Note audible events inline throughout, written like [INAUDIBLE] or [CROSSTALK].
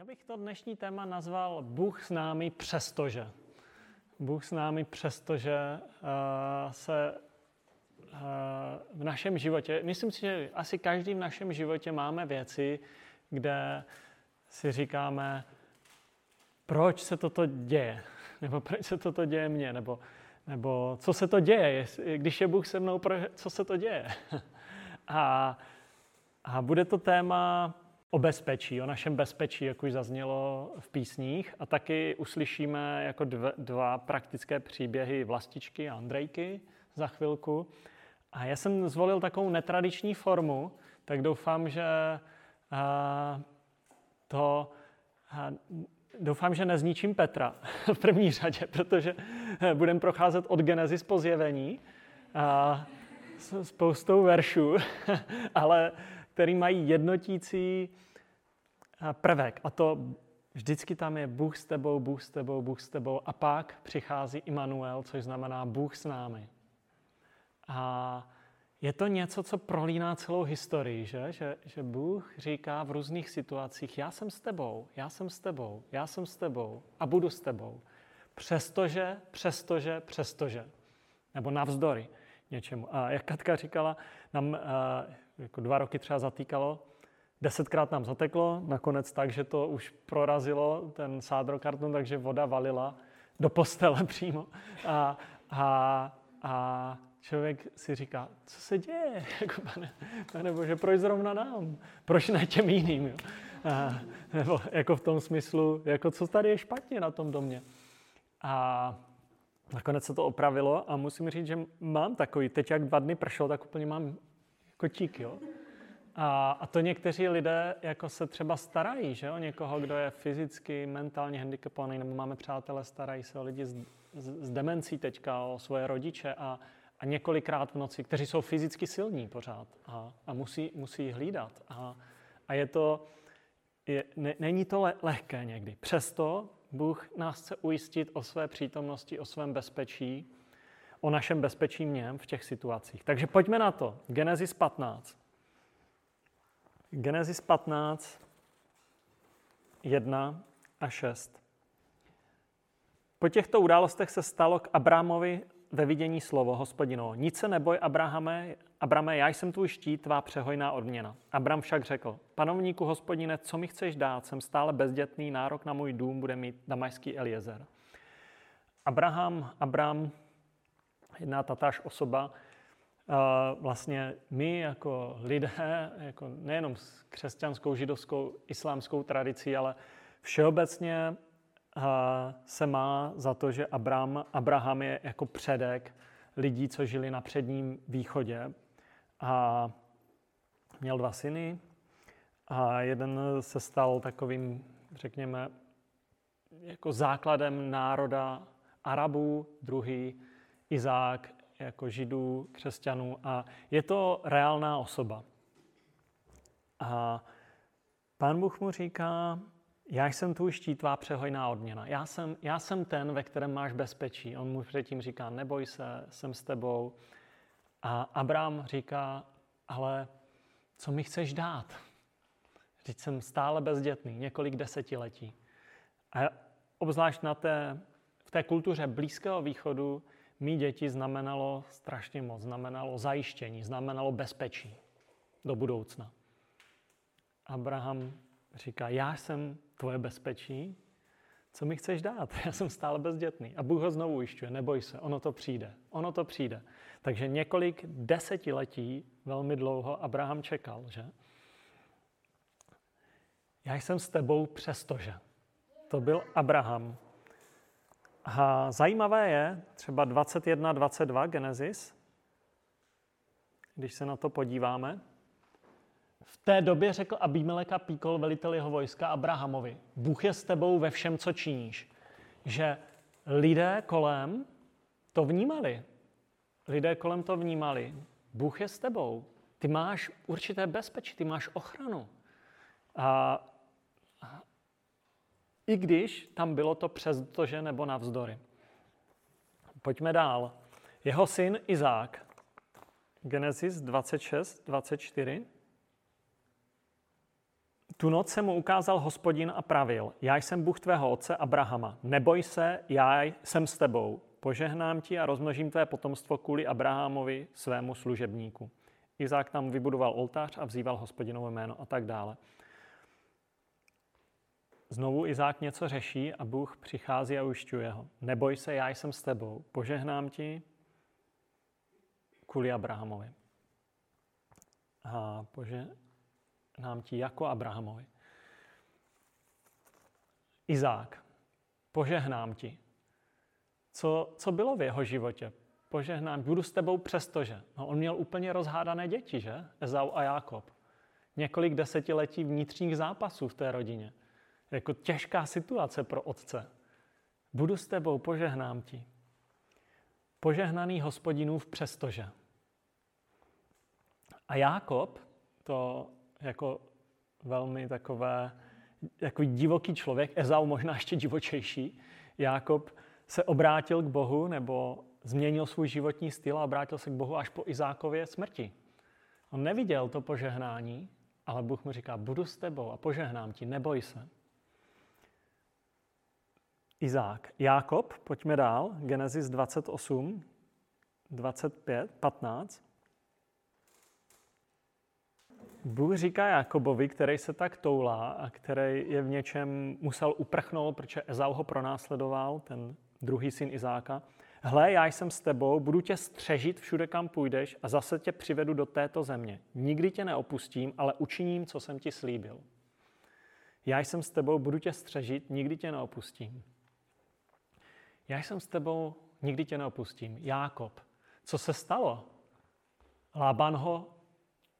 Já bych to dnešní téma nazval Bůh s námi přestože. Bůh s námi přestože uh, se uh, v našem životě, myslím si, že asi každý v našem životě máme věci, kde si říkáme, proč se toto děje, [LAUGHS] nebo proč se toto děje mně, nebo, nebo co se to děje, když je Bůh se mnou, co se to děje. [LAUGHS] A, a bude to téma o bezpečí, o našem bezpečí, jak už zaznělo v písních. A taky uslyšíme jako dva, dva praktické příběhy Vlastičky a Andrejky za chvilku. A já jsem zvolil takovou netradiční formu, tak doufám, že a, to a, doufám, že nezničím Petra [LAUGHS] v první řadě, protože budeme procházet od Genesis po zjevení a, s spoustou veršů, [LAUGHS] ale který mají jednotící eh, prvek. A to vždycky tam je Bůh s tebou, Bůh s tebou, Bůh s tebou. A pak přichází Immanuel, což znamená Bůh s námi. A je to něco, co prolíná celou historii, že? Že, že Bůh říká v různých situacích, já jsem s tebou, já jsem s tebou, já jsem s tebou a budu s tebou. Přestože, přestože, přestože. Nebo navzdory něčemu. A jak Katka říkala, nám jako dva roky třeba zatýkalo, desetkrát nám zateklo, nakonec tak, že to už prorazilo ten sádrokarton, takže voda valila do postele [LAUGHS] přímo. A, a, a člověk si říká, co se děje, [LAUGHS] jako pane, pane Bože, proč zrovna nám, proč ne těm jiným, jo? A, nebo jako v tom smyslu, jako co tady je špatně na tom domě. A nakonec se to opravilo a musím říct, že mám takový, teď jak dva dny pršelo, tak úplně mám kotík, jo. A, a to někteří lidé jako se třeba starají, že o někoho, kdo je fyzicky, mentálně handicapovaný, nebo máme přátelé, starají se o lidi s, s, s demencí teďka, o svoje rodiče a, a několikrát v noci, kteří jsou fyzicky silní pořád a, a musí, musí hlídat. A, a je to, je, ne, není to le, lehké někdy. Přesto Bůh nás chce ujistit o své přítomnosti, o svém bezpečí, o našem bezpečí něm v těch situacích. Takže pojďme na to. Genesis 15. Genesis 15, 1 a 6. Po těchto událostech se stalo k Abrámovi ve vidění slovo hospodinovo. Nic se neboj, Abrahame, Abrame, já jsem tvůj štít, tvá přehojná odměna. Abram však řekl, panovníku hospodine, co mi chceš dát? Jsem stále bezdětný, nárok na můj dům bude mít damajský Eliezer. Abraham, Abram, jedna tatáž osoba, vlastně my jako lidé, jako nejenom s křesťanskou, židovskou, islámskou tradicí, ale všeobecně se má za to, že Abraham, Abraham je jako předek lidí, co žili na předním východě. A měl dva syny a jeden se stal takovým, řekněme, jako základem národa Arabů, druhý Izák jako židů, křesťanů a je to reálná osoba. A pán Bůh mu říká, já jsem tvůj štít, tvá přehojná odměna. Já jsem, já jsem ten, ve kterém máš bezpečí. On mu předtím říká, neboj se, jsem s tebou. A Abraham říká, ale co mi chceš dát? Teď jsem stále bezdětný, několik desetiletí. A obzvlášť na té, v té kultuře Blízkého východu mý děti znamenalo strašně moc. Znamenalo zajištění, znamenalo bezpečí do budoucna. Abraham říká, já jsem tvoje bezpečí, co mi chceš dát? [LAUGHS] Já jsem stále bezdětný. A Bůh ho znovu ujišťuje, neboj se, ono to přijde. Ono to přijde. Takže několik desetiletí, velmi dlouho, Abraham čekal, že? Já jsem s tebou přestože. To byl Abraham. A zajímavé je třeba 21, 22 Genesis, když se na to podíváme. V té době řekl Abimeleka Píkol, velitel jeho vojska, Abrahamovi, Bůh je s tebou ve všem, co činíš. Že lidé kolem to vnímali. Lidé kolem to vnímali. Bůh je s tebou. Ty máš určité bezpečí, ty máš ochranu. A i když tam bylo to že nebo navzdory. Pojďme dál. Jeho syn Izák, Genesis 26, 24. tu noc se mu ukázal hospodin a pravil, já jsem Bůh tvého otce Abrahama, neboj se, já jsem s tebou, požehnám ti a rozmnožím tvé potomstvo kvůli Abrahamovi, svému služebníku. Izák tam vybudoval oltář a vzýval hospodinovo jméno a tak dále. Znovu Izák něco řeší a Bůh přichází a ujišťuje ho. Neboj se, já jsem s tebou, požehnám ti kvůli Abrahamovi. A požehnám ti jako Abrahamovi. Izák, požehnám ti. Co, co bylo v jeho životě? Požehnám, budu s tebou přestože. No, on měl úplně rozhádané děti, že? Ezau a Jákob. Několik desetiletí vnitřních zápasů v té rodině. Jako těžká situace pro otce. Budu s tebou, požehnám ti. Požehnaný hospodinův přestože. A Jákob, to jako velmi takové, jako divoký člověk, Ezau možná ještě divočejší, Jákob se obrátil k Bohu nebo změnil svůj životní styl a obrátil se k Bohu až po Izákově smrti. On neviděl to požehnání, ale Bůh mu říká, budu s tebou a požehnám ti, neboj se. Izák. Jákob, pojďme dál, Genesis 28, 25, 15. Bůh říká Jakobovi, který se tak toulá a který je v něčem musel uprchnout, protože Ezau ho pronásledoval, ten druhý syn Izáka. Hle, já jsem s tebou, budu tě střežit všude, kam půjdeš a zase tě přivedu do této země. Nikdy tě neopustím, ale učiním, co jsem ti slíbil. Já jsem s tebou, budu tě střežit, nikdy tě neopustím. Já jsem s tebou, nikdy tě neopustím. Jákob. Co se stalo? Lában ho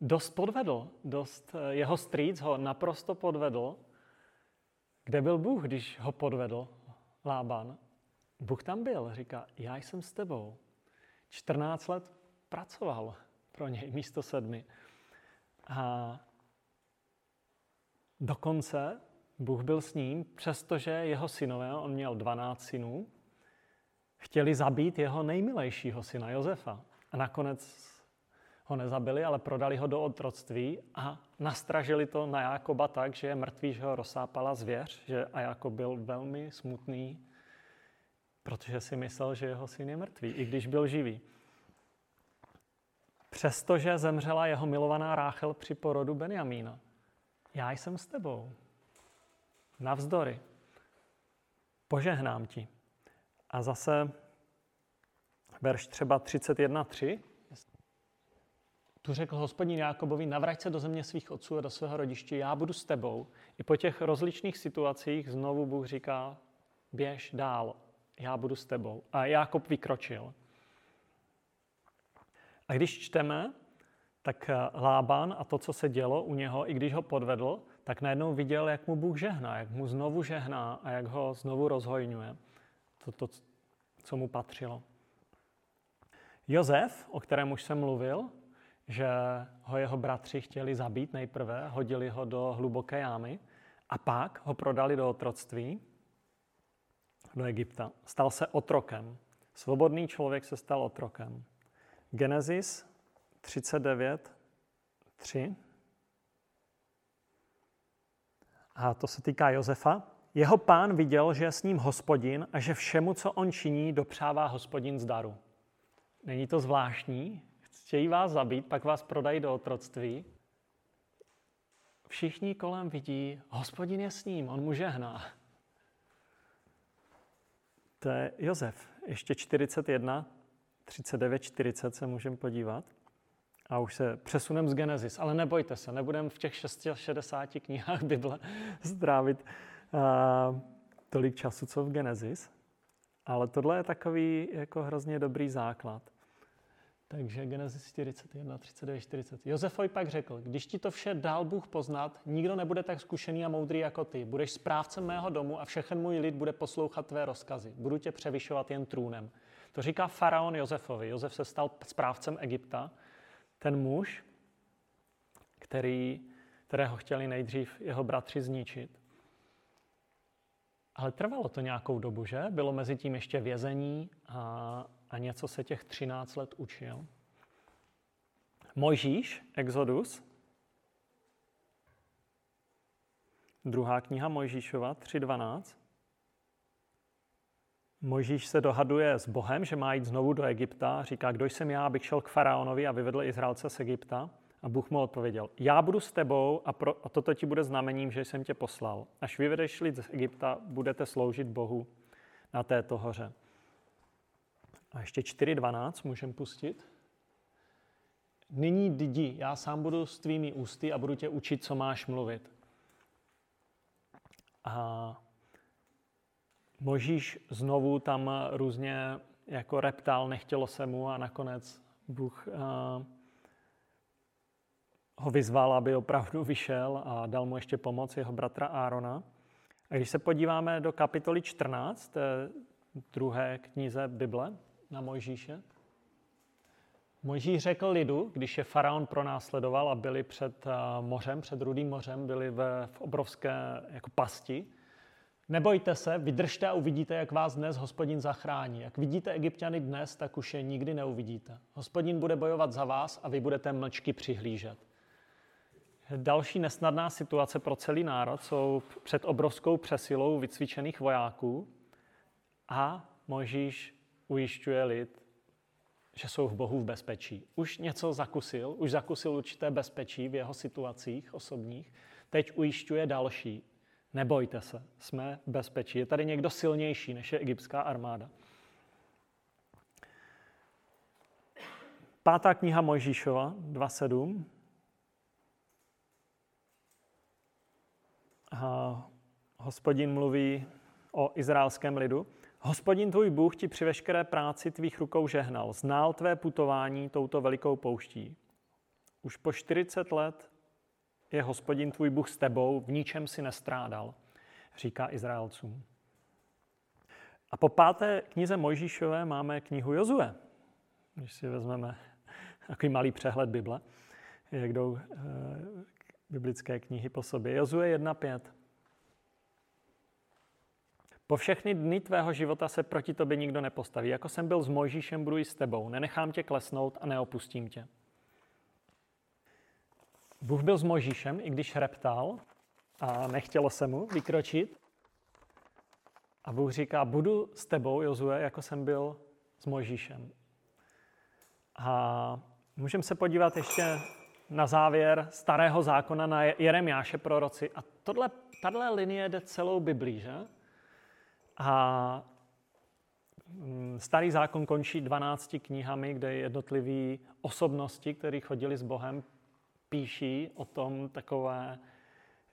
dost podvedl, dost, eh, jeho strýc ho naprosto podvedl. Kde byl Bůh, když ho podvedl Lában? Bůh tam byl, říká, já jsem s tebou. 14 let pracoval pro něj místo sedmi. A dokonce Bůh byl s ním, přestože jeho synové, on měl 12 synů, chtěli zabít jeho nejmilejšího syna Josefa. A nakonec ho nezabili, ale prodali ho do otroctví a nastražili to na Jákoba tak, že je mrtvý, že ho rozsápala zvěř, že a Jákob byl velmi smutný, protože si myslel, že jeho syn je mrtvý, i když byl živý. Přestože zemřela jeho milovaná Ráchel při porodu Benjamína. Já jsem s tebou. Navzdory. Požehnám ti. A zase verš třeba 31.3. Tu řekl hospodin Jákobovi, navrať se do země svých otců a do svého rodiště, já budu s tebou. I po těch rozličných situacích znovu Bůh říká, běž dál, já budu s tebou. A Jákob vykročil. A když čteme, tak Lában a to, co se dělo u něho, i když ho podvedl, tak najednou viděl, jak mu Bůh žehná, jak mu znovu žehná a jak ho znovu rozhojňuje. To, to co mu patřilo. Jozef, o kterém už jsem mluvil, že ho jeho bratři chtěli zabít nejprve, hodili ho do hluboké jámy a pak ho prodali do otroctví do Egypta. Stal se otrokem. Svobodný člověk se stal otrokem. Genesis 39, 3. A to se týká Josefa. Jeho pán viděl, že je s ním hospodin a že všemu, co on činí, dopřává hospodin z daru. Není to zvláštní? Chtějí vás zabít, pak vás prodají do otroctví. Všichni kolem vidí, hospodin je s ním, on mu žehná. To je Josef. Ještě 41, 39, 40 se můžeme podívat. A už se přesunem z Genesis. Ale nebojte se, nebudeme v těch 660 knihách Bible [LAUGHS] strávit uh, tolik času, co v Genesis. Ale tohle je takový jako hrozně dobrý základ. Takže Genesis 41, 39, 40. Josefovi pak řekl, když ti to vše dal Bůh poznat, nikdo nebude tak zkušený a moudrý jako ty. Budeš správcem mého domu a všechen můj lid bude poslouchat tvé rozkazy. Budu tě převyšovat jen trůnem. To říká faraon Josefovi. Josef se stal správcem Egypta. Ten muž, který, kterého chtěli nejdřív jeho bratři zničit. Ale trvalo to nějakou dobu, že? Bylo mezi tím ještě vězení a, a něco se těch 13 let učil. Mojžíš, Exodus, Druhá kniha Mojžíšova 3.12. Mojžíš se dohaduje s Bohem, že má jít znovu do Egypta. Říká, kdo jsem já, abych šel k faraonovi a vyvedl Izraelce z Egypta. A Bůh mu odpověděl, já budu s tebou a, pro, a toto ti bude znamením, že jsem tě poslal. Až vyvedeš lid z Egypta, budete sloužit Bohu na této hoře. A ještě 4.12 můžeme pustit. Nyní jdi, já sám budu s tvými ústy a budu tě učit, co máš mluvit. A Možíš znovu tam různě jako reptal, nechtělo se mu a nakonec Bůh uh, ho vyzval, aby opravdu [LAUGHS] vyšel a dal mu ještě pomoc jeho bratra Árona. A když se podíváme do kapitoly 14, té druhé knize Bible na Mojžíše, Mojžíš řekl lidu, když je faraon pronásledoval a byli před mořem, před Rudým mořem, byli ve, v obrovské jako pasti, Nebojte se, vydržte a uvidíte, jak vás dnes hospodin zachrání. Jak vidíte egyptiany dnes, tak už je nikdy neuvidíte. Hospodin bude bojovat za vás a vy budete mlčky přihlížet. Další nesnadná situace pro celý národ jsou před obrovskou přesilou vycvičených vojáků a Možíš ujišťuje lid, že jsou v Bohu v bezpečí. Už něco zakusil, už zakusil určité bezpečí v jeho situacích osobních, teď ujišťuje další, Nebojte se, jsme v bezpečí. Je tady někdo silnější, než je egyptská armáda. Pátá kniha Mojžíšova, 2.7. hospodin mluví o izraelském lidu. Hospodin tvůj Bůh ti při veškeré práci tvých rukou žehnal. Znál tvé putování touto velikou pouští. Už po 40 let je hospodin tvůj Bůh s tebou, v ničem si nestrádal, říká Izraelcům. A po páté knize Mojžíšové máme knihu Jozue. Když si vezmeme takový malý přehled Bible, jak jdou e, biblické knihy po sobě. Jozue 1.5. Po všechny dny tvého života se proti tobě nikdo nepostaví. Jako jsem byl s Mojžíšem, budu i s tebou. Nenechám tě klesnout a neopustím tě. Bůh byl s Možíšem, i když reptal a nechtělo se mu vykročit. A Bůh říká, budu s tebou, Jozue, jako jsem byl s Možíšem. A můžeme se podívat ještě na závěr starého zákona na Jeremiáše proroci. A tohle, tahle linie jde celou Biblí, že? A mm, starý zákon končí 12 knihami, kde jednotlivé osobnosti, které chodili s Bohem, píší o tom takové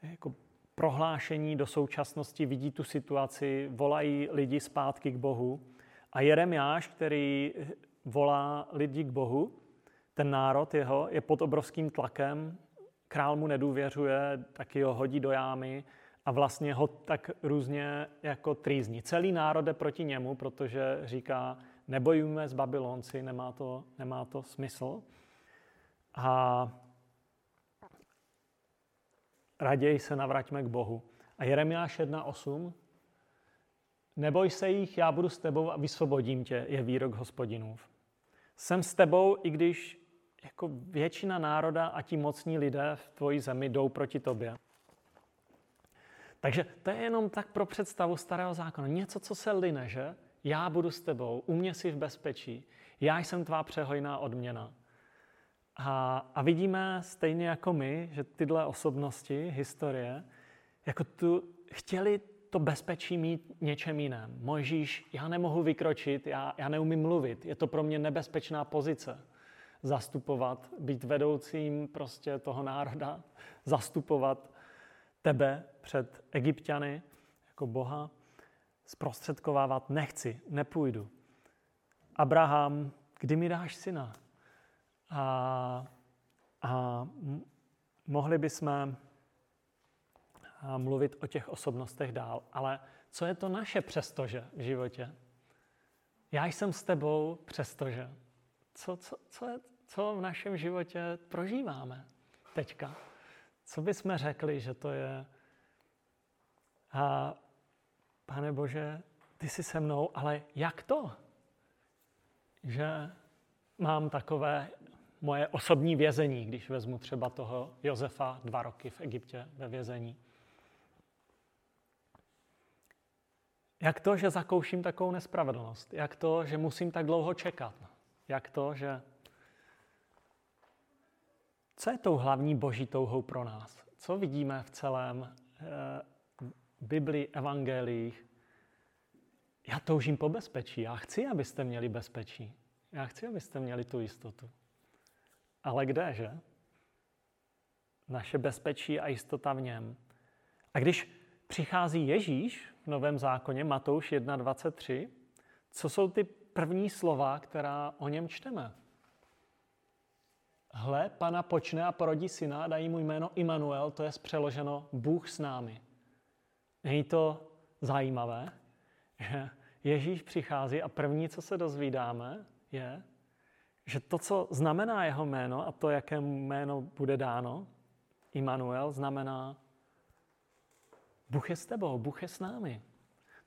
jako prohlášení do současnosti, vidí tu situaci, volají lidi zpátky k Bohu. A Jeremiáš, který volá lidi k Bohu, ten národ jeho je pod obrovským tlakem, král mu nedůvěřuje, taky ho hodí do jámy a vlastně ho tak různě jako trýzní. Celý národ jde proti němu, protože říká, nebojujeme s Babylonci, nemá to, nemá to smysl. A raději se navraťme k Bohu. A Jeremiáš 1.8, neboj se jich, já budu s tebou a vysvobodím tě, je výrok hospodinův. Jsem s tebou, i když jako většina národa a ti mocní lidé v tvoji zemi jdou proti tobě. Takže to je jenom tak pro představu starého zákona. Něco, co se line, že? Já budu s tebou, u mě jsi v bezpečí. Já jsem tvá přehojná odměna. A, a vidíme stejně jako my, že tyhle osobnosti, historie, jako tu chtěli to bezpečí mít něčem jiném. Možíš, já nemohu vykročit, já, já neumím mluvit, je to pro mě nebezpečná pozice. Zastupovat, být vedoucím prostě toho národa, [LAUGHS] zastupovat tebe před egyptiany jako Boha, zprostředkovávat nechci, nepůjdu. Abraham, kdy mi dáš syna? A, a mohli bychom mluvit o těch osobnostech dál, ale co je to naše přestože v životě? Já jsem s tebou přestože. Co, co, co, je, co v našem životě prožíváme teďka? Co bychom řekli, že to je? A pane Bože, ty jsi se mnou, ale jak to? Že mám takové moje osobní vězení, když vezmu třeba toho Josefa dva roky v Egyptě ve vězení. Jak to, že zakouším takovou nespravedlnost? Jak to, že musím tak dlouho čekat? Jak to, že... Co je tou hlavní boží touhou pro nás? Co vidíme v celém eh, Biblii, evangelích? Já toužím po bezpečí. Já chci, abyste měli bezpečí. Já chci, abyste měli tu jistotu. Ale kde, že? Naše bezpečí a jistota v něm. A když přichází Ježíš v Novém zákoně, Matouš 1.23, co jsou ty první slova, která o něm čteme? Hle, pana počne a porodí syna, dají mu jméno Immanuel, to je přeloženo Bůh s námi. Není to zajímavé, že [LAUGHS] Ježíš přichází a první, co se dozvídáme, je, že to, co znamená jeho jméno a to, jaké jméno bude dáno, Immanuel, znamená Bůh je s tebou, Bůh je s námi.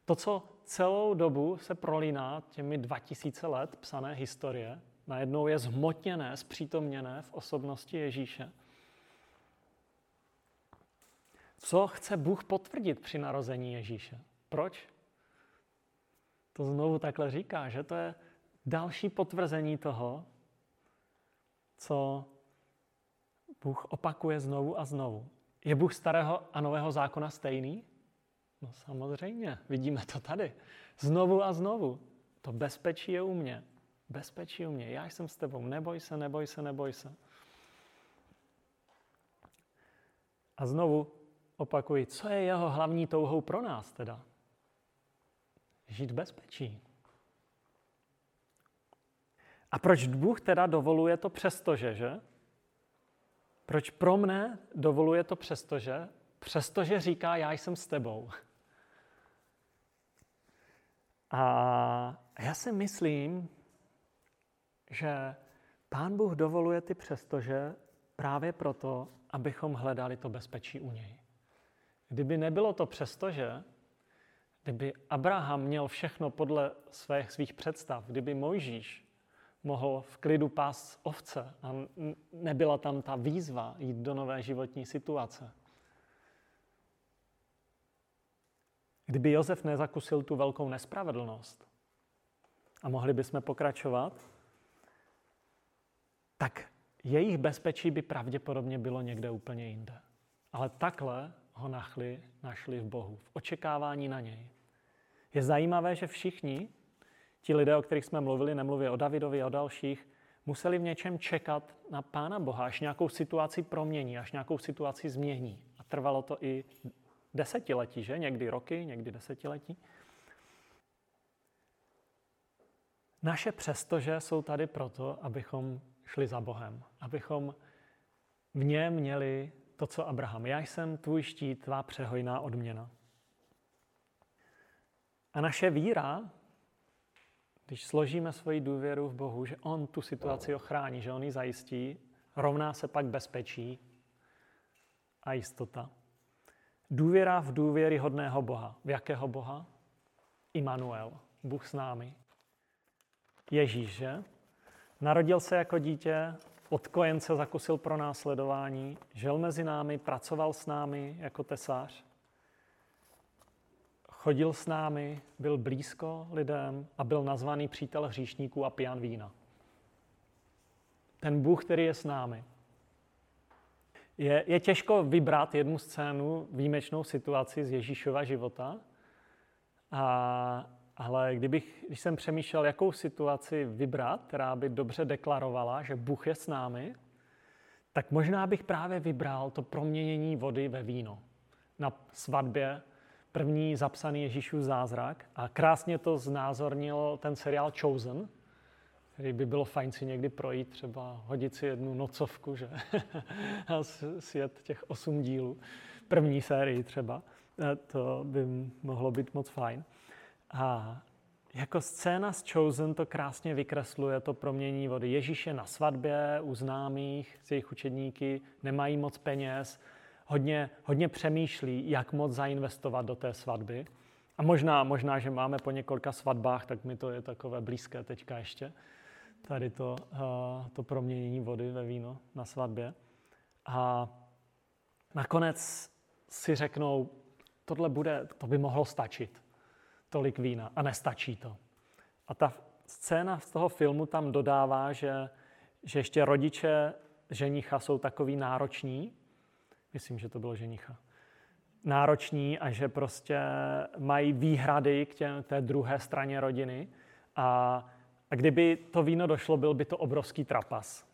To, co celou dobu se prolíná těmi 2000 let psané historie, najednou je zhmotněné, zpřítomněné v osobnosti Ježíše. Co chce Bůh potvrdit při narození Ježíše? Proč? To znovu takhle říká, že to je další potvrzení toho, co Bůh opakuje znovu a znovu. Je Bůh starého a nového zákona stejný? No samozřejmě, vidíme to tady. Znovu a znovu. To bezpečí je u mě. Bezpečí u mě. Já jsem s tebou. Neboj se, neboj se, neboj se. A znovu opakuji, co je jeho hlavní touhou pro nás teda? Žít bezpečí. A proč Bůh teda dovoluje to přestože, že? Proč pro mne dovoluje to přestože? Přestože říká, já jsem s tebou. A já si myslím, že Pán Bůh dovoluje ty přestože právě proto, abychom hledali to bezpečí u něj. Kdyby nebylo to přestože, kdyby Abraham měl všechno podle svých, svých představ, kdyby Mojžíš mohl v klidu pás ovce a nebyla tam ta výzva jít do nové životní situace. Kdyby Josef nezakusil tu velkou nespravedlnost, a mohli bychom pokračovat, tak jejich bezpečí by pravděpodobně bylo někde úplně jinde. Ale takhle ho nachli, našli v Bohu, v očekávání na něj. Je zajímavé, že všichni ti lidé, o kterých jsme mluvili, nemluví o Davidovi a o dalších, museli v něčem čekat na Pána Boha, až nějakou situaci promění, až nějakou situaci změní. A trvalo to i desetiletí, že? Někdy roky, někdy desetiletí. Naše přestože jsou tady proto, abychom šli za Bohem, abychom v něm měli to, co Abraham. Já jsem tvůj štít, tvá přehojná odměna. A naše víra když složíme svoji důvěru v Bohu, že On tu situaci ochrání, že On ji zajistí, rovná se pak bezpečí a jistota. Důvěra v důvěryhodného Boha. V jakého Boha? Immanuel, Bůh s námi. Ježíš, že? Narodil se jako dítě, od kojence zakusil pro následování, žil mezi námi, pracoval s námi jako tesář chodil s námi, byl blízko lidem a byl nazvaný přítel hříšníků a pijan vína. Ten Bůh, který je s námi. Je, je těžko vybrat jednu scénu, výjimečnou situaci z Ježíšova života, a, ale kdybych, když jsem přemýšlel, jakou situaci vybrat, která by dobře deklarovala, že Bůh je s námi, tak možná bych právě vybral to proměnění vody ve víno na svatbě první zapsaný Ježíšův zázrak. A krásně to znázornil ten seriál Chosen, který by bylo fajn si někdy projít, třeba hodit si jednu nocovku, že? [LAUGHS] a sjet těch osm dílů. První sérii třeba. To by mohlo být moc fajn. A jako scéna z Chosen to krásně vykresluje to promění vody. Ježíš je na svatbě u známých s jejich učedníky, nemají moc peněz, hodně, hodně přemýšlí, jak moc zainvestovat do té svatby. A možná, možná, že máme po několika svatbách, tak mi to je takové blízké teďka ještě, tady to, uh, to proměnění vody ve víno na svatbě. A nakonec si řeknou, tohle bude, to by mohlo stačit. tolik vína a nestačí to. A ta scéna z toho filmu tam dodává, že, že ještě rodiče ženicha jsou takový nároční, myslím, že to bylo ženicha, nároční a že prostě mají výhrady k tě, té druhé straně rodiny a, a kdyby to víno došlo, byl by to obrovský trapas.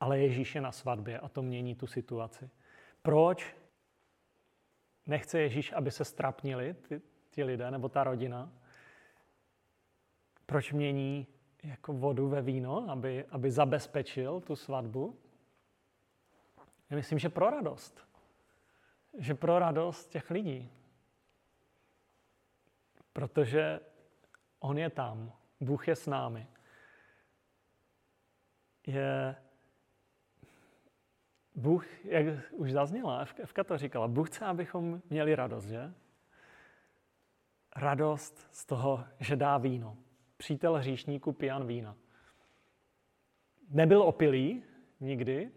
Ale Ježíš je na svatbě a to mění tu situaci. Proč nechce Ježíš, aby se strapnili ty, ti lidé nebo ta rodina? Proč mění jako vodu ve víno, aby, aby zabezpečil tu svatbu? Já myslím, že pro radost. Že pro radost těch lidí. Protože on je tam, Bůh je s námi. Je Bůh, jak už zazněla, Evka to říkala, Bůh chce, abychom měli radost, že? Radost z toho, že dá víno. Přítel hříšníku pijan vína. Nebyl opilý nikdy,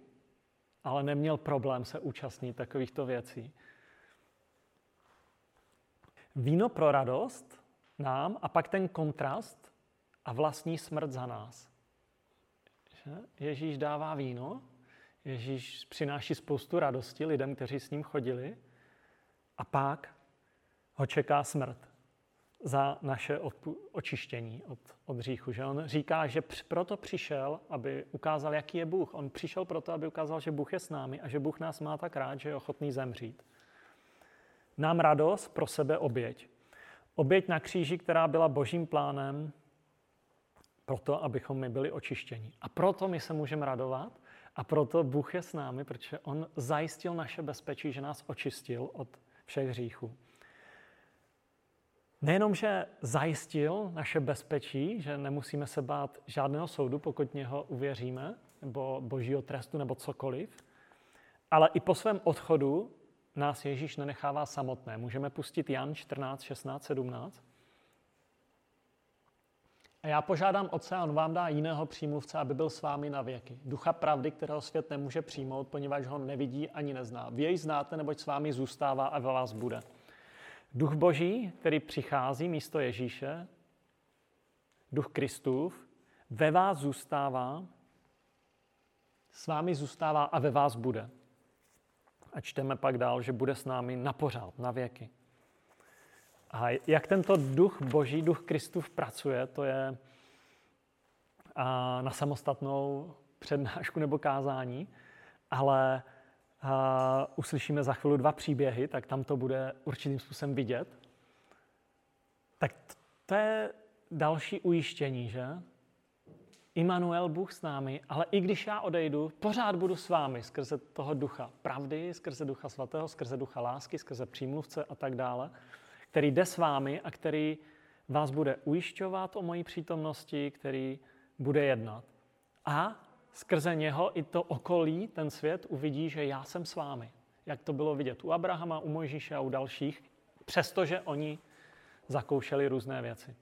ale neměl problém se účastnit takovýchto věcí. Víno pro radost nám a pak ten kontrast a vlastní smrt za nás. Ježíš dává víno, Ježíš přináší spoustu radosti lidem, kteří s ním chodili a pak ho čeká smrt za naše očištění od, od hříchu. Že on říká, že proto přišel, aby ukázal, jaký je Bůh. On přišel proto, aby ukázal, že Bůh je s námi a že Bůh nás má tak rád, že je ochotný zemřít. Nám radost pro sebe oběť. Oběť na kříži, která byla božím plánem proto, abychom my byli očištěni. A proto my se můžeme radovat a proto Bůh je s námi, protože On zajistil naše bezpečí, že nás očistil od všech hříchů. Nejenom, že zajistil naše bezpečí, že nemusíme se bát žádného soudu, pokud něho uvěříme, nebo božího trestu, nebo cokoliv, ale i po svém odchodu nás Ježíš nenechává samotné. Můžeme pustit Jan 14, 16, 17. A já požádám Otce, on vám dá jiného přímluvce, aby byl s vámi na věky. Ducha pravdy, kterého svět nemůže přijmout, poněvadž ho nevidí ani nezná. Vy jej znáte, neboť s vámi zůstává a ve vás bude. Duch Boží, který přichází místo Ježíše, duch Kristův, ve vás zůstává, s vámi zůstává a ve vás bude. A čteme pak dál, že bude s námi na pořád, na věky. A jak tento duch Boží, duch Kristův pracuje, to je na samostatnou přednášku nebo kázání, ale uslyšíme za chvíli dva příběhy, tak tam to bude určitým způsobem vidět. Tak to je další ujištění, že? Immanuel, Bůh s námi, ale i když já odejdu, pořád budu s vámi skrze toho ducha pravdy, skrze ducha svatého, skrze ducha lásky, skrze přímluvce a tak dále, který jde s vámi a který vás bude ujišťovat o mojí přítomnosti, který bude jednat. A skrze něho i to okolí, ten svět, uvidí, že já jsem s vámi. Jak to bylo vidět u Abrahama, u Mojžíše a u dalších, přestože oni zakoušeli různé věci.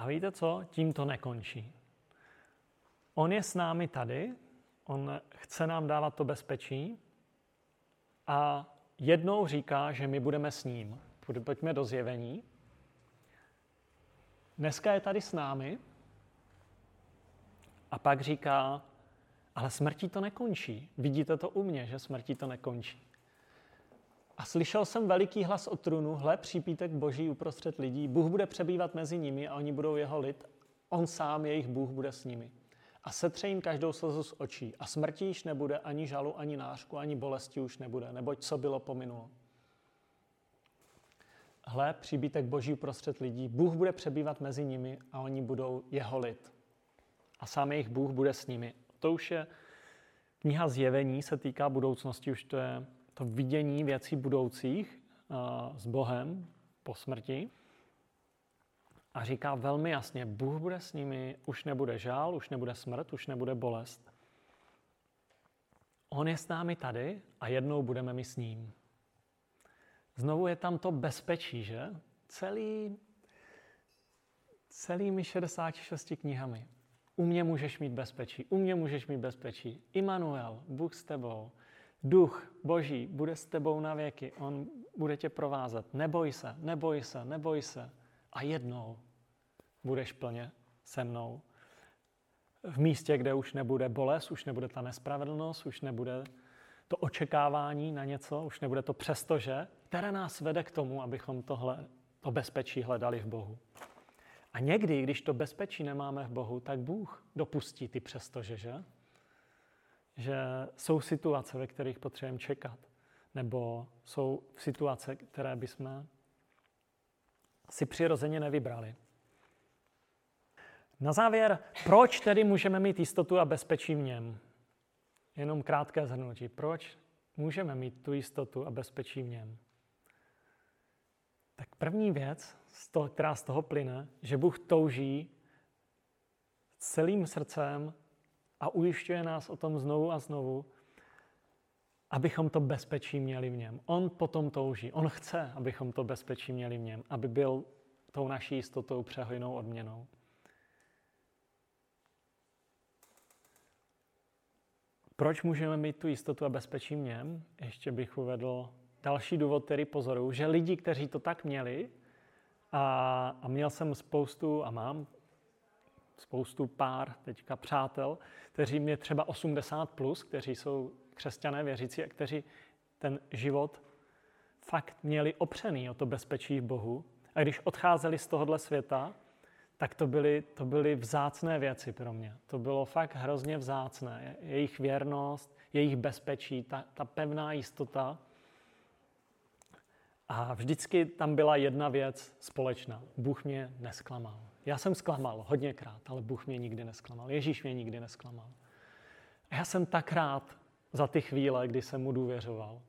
A víte co? Tím to nekončí. On je s námi tady, on chce nám dávat to bezpečí a jednou říká, že my budeme s ním. Pojďme do zjevení. Dneska je tady s námi a pak říká, ale smrtí to nekončí. Vidíte to u mě, že smrtí to nekončí. A slyšel jsem veliký hlas od trůnu, hle, přípítek boží uprostřed lidí, Bůh bude přebývat mezi nimi a oni budou jeho lid, on sám, jejich Bůh, bude s nimi. A setře jim každou slzu z očí a smrtí již nebude, ani žalu, ani nářku, ani bolesti už nebude, neboť co bylo pominulo. Hle, příbítek boží uprostřed lidí, Bůh bude přebývat mezi nimi a oni budou jeho lid. A sám jejich Bůh bude s nimi. To už je kniha zjevení, se týká budoucnosti, už to je to vidění věcí budoucích uh, s Bohem po smrti. A říká velmi jasně, Bůh bude s nimi, už nebude žál, už nebude smrt, už nebude bolest. On je s námi tady a jednou budeme my s ním. Znovu je tam to bezpečí, že? Celý, celými 66 knihami. U mě můžeš mít bezpečí, u mě můžeš mít bezpečí. Immanuel, Bůh s tebou. Duch Boží bude s tebou na věky. On bude tě provázet. Neboj se, neboj se, neboj se. A jednou budeš plně se mnou. V místě, kde už nebude bolest, už nebude ta nespravedlnost, už nebude to očekávání na něco, už nebude to přestože, které nás vede k tomu, abychom tohle, to bezpečí hledali v Bohu. A někdy, když to bezpečí nemáme v Bohu, tak Bůh dopustí ty přestože, že? Že jsou situace, ve kterých potřebujeme čekat. Nebo jsou situace, které bychom si přirozeně nevybrali. Na závěr, proč tedy můžeme mít jistotu a bezpečí v něm? Jenom krátké zhrnutí. Proč můžeme mít tu jistotu a bezpečí v něm? Tak první věc, z toho, která z toho plyne, že Bůh touží celým srdcem a ujišťuje nás o tom znovu a znovu, abychom to bezpečí měli v něm. On potom touží, on chce, abychom to bezpečí měli v něm, aby byl tou naší jistotou přehojnou odměnou. Proč můžeme mít tu jistotu a bezpečí v něm? Ještě bych uvedl další důvod, který pozoruju, že lidi, kteří to tak měli, a, a měl jsem spoustu, a mám spoustu pár teďka přátel, kteří mě třeba 80 plus, kteří jsou křesťané věřící a kteří ten život fakt měli opřený o to bezpečí v Bohu. A když odcházeli z tohohle světa, tak to byly, to byly vzácné věci pro mě. To bylo fakt hrozně vzácné. Jejich věrnost, jejich bezpečí, ta, ta pevná jistota. A vždycky tam byla jedna věc společná. Bůh mě nesklamal. Já jsem zklamal hodněkrát, ale Bůh mě nikdy nesklamal. Ježíš mě nikdy nesklamal. A já jsem tak rád za ty chvíle, kdy jsem mu důvěřoval.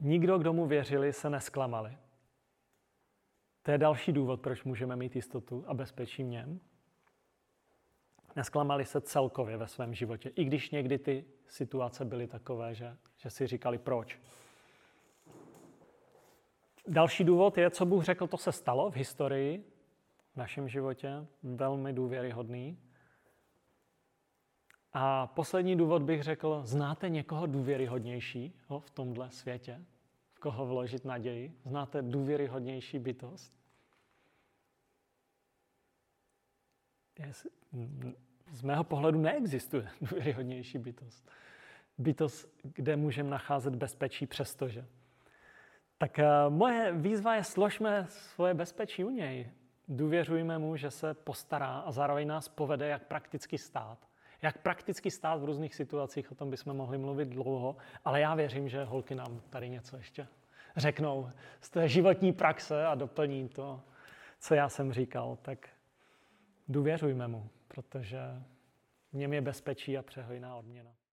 Nikdo, kdo mu věřili, se nesklamali. To je další důvod, proč můžeme mít jistotu a bezpečí v něm. Nesklamali se celkově ve svém životě, i když někdy ty situace byly takové, že, že si říkali proč. Další důvod je, co Bůh řekl, to se stalo v historii, v našem životě, velmi důvěryhodný. A poslední důvod bych řekl, znáte někoho důvěryhodnějšího v tomhle světě? V koho vložit naději? Znáte důvěryhodnější bytost? Z mého pohledu neexistuje [LAUGHS] důvěryhodnější bytost. Bytost, kde můžeme nacházet bezpečí přestože. Tak eh, moje výzva je složme svoje bezpečí u něj. Důvěřujme mu, že se postará a zároveň nás povede, jak prakticky stát. Jak prakticky stát v různých situacích, o tom bychom mohli mluvit dlouho, ale já věřím, že holky nám tady něco ještě řeknou z té životní praxe a doplní to, co já jsem říkal. Tak důvěřujme mu, protože v něm je bezpečí a přehojná odměna.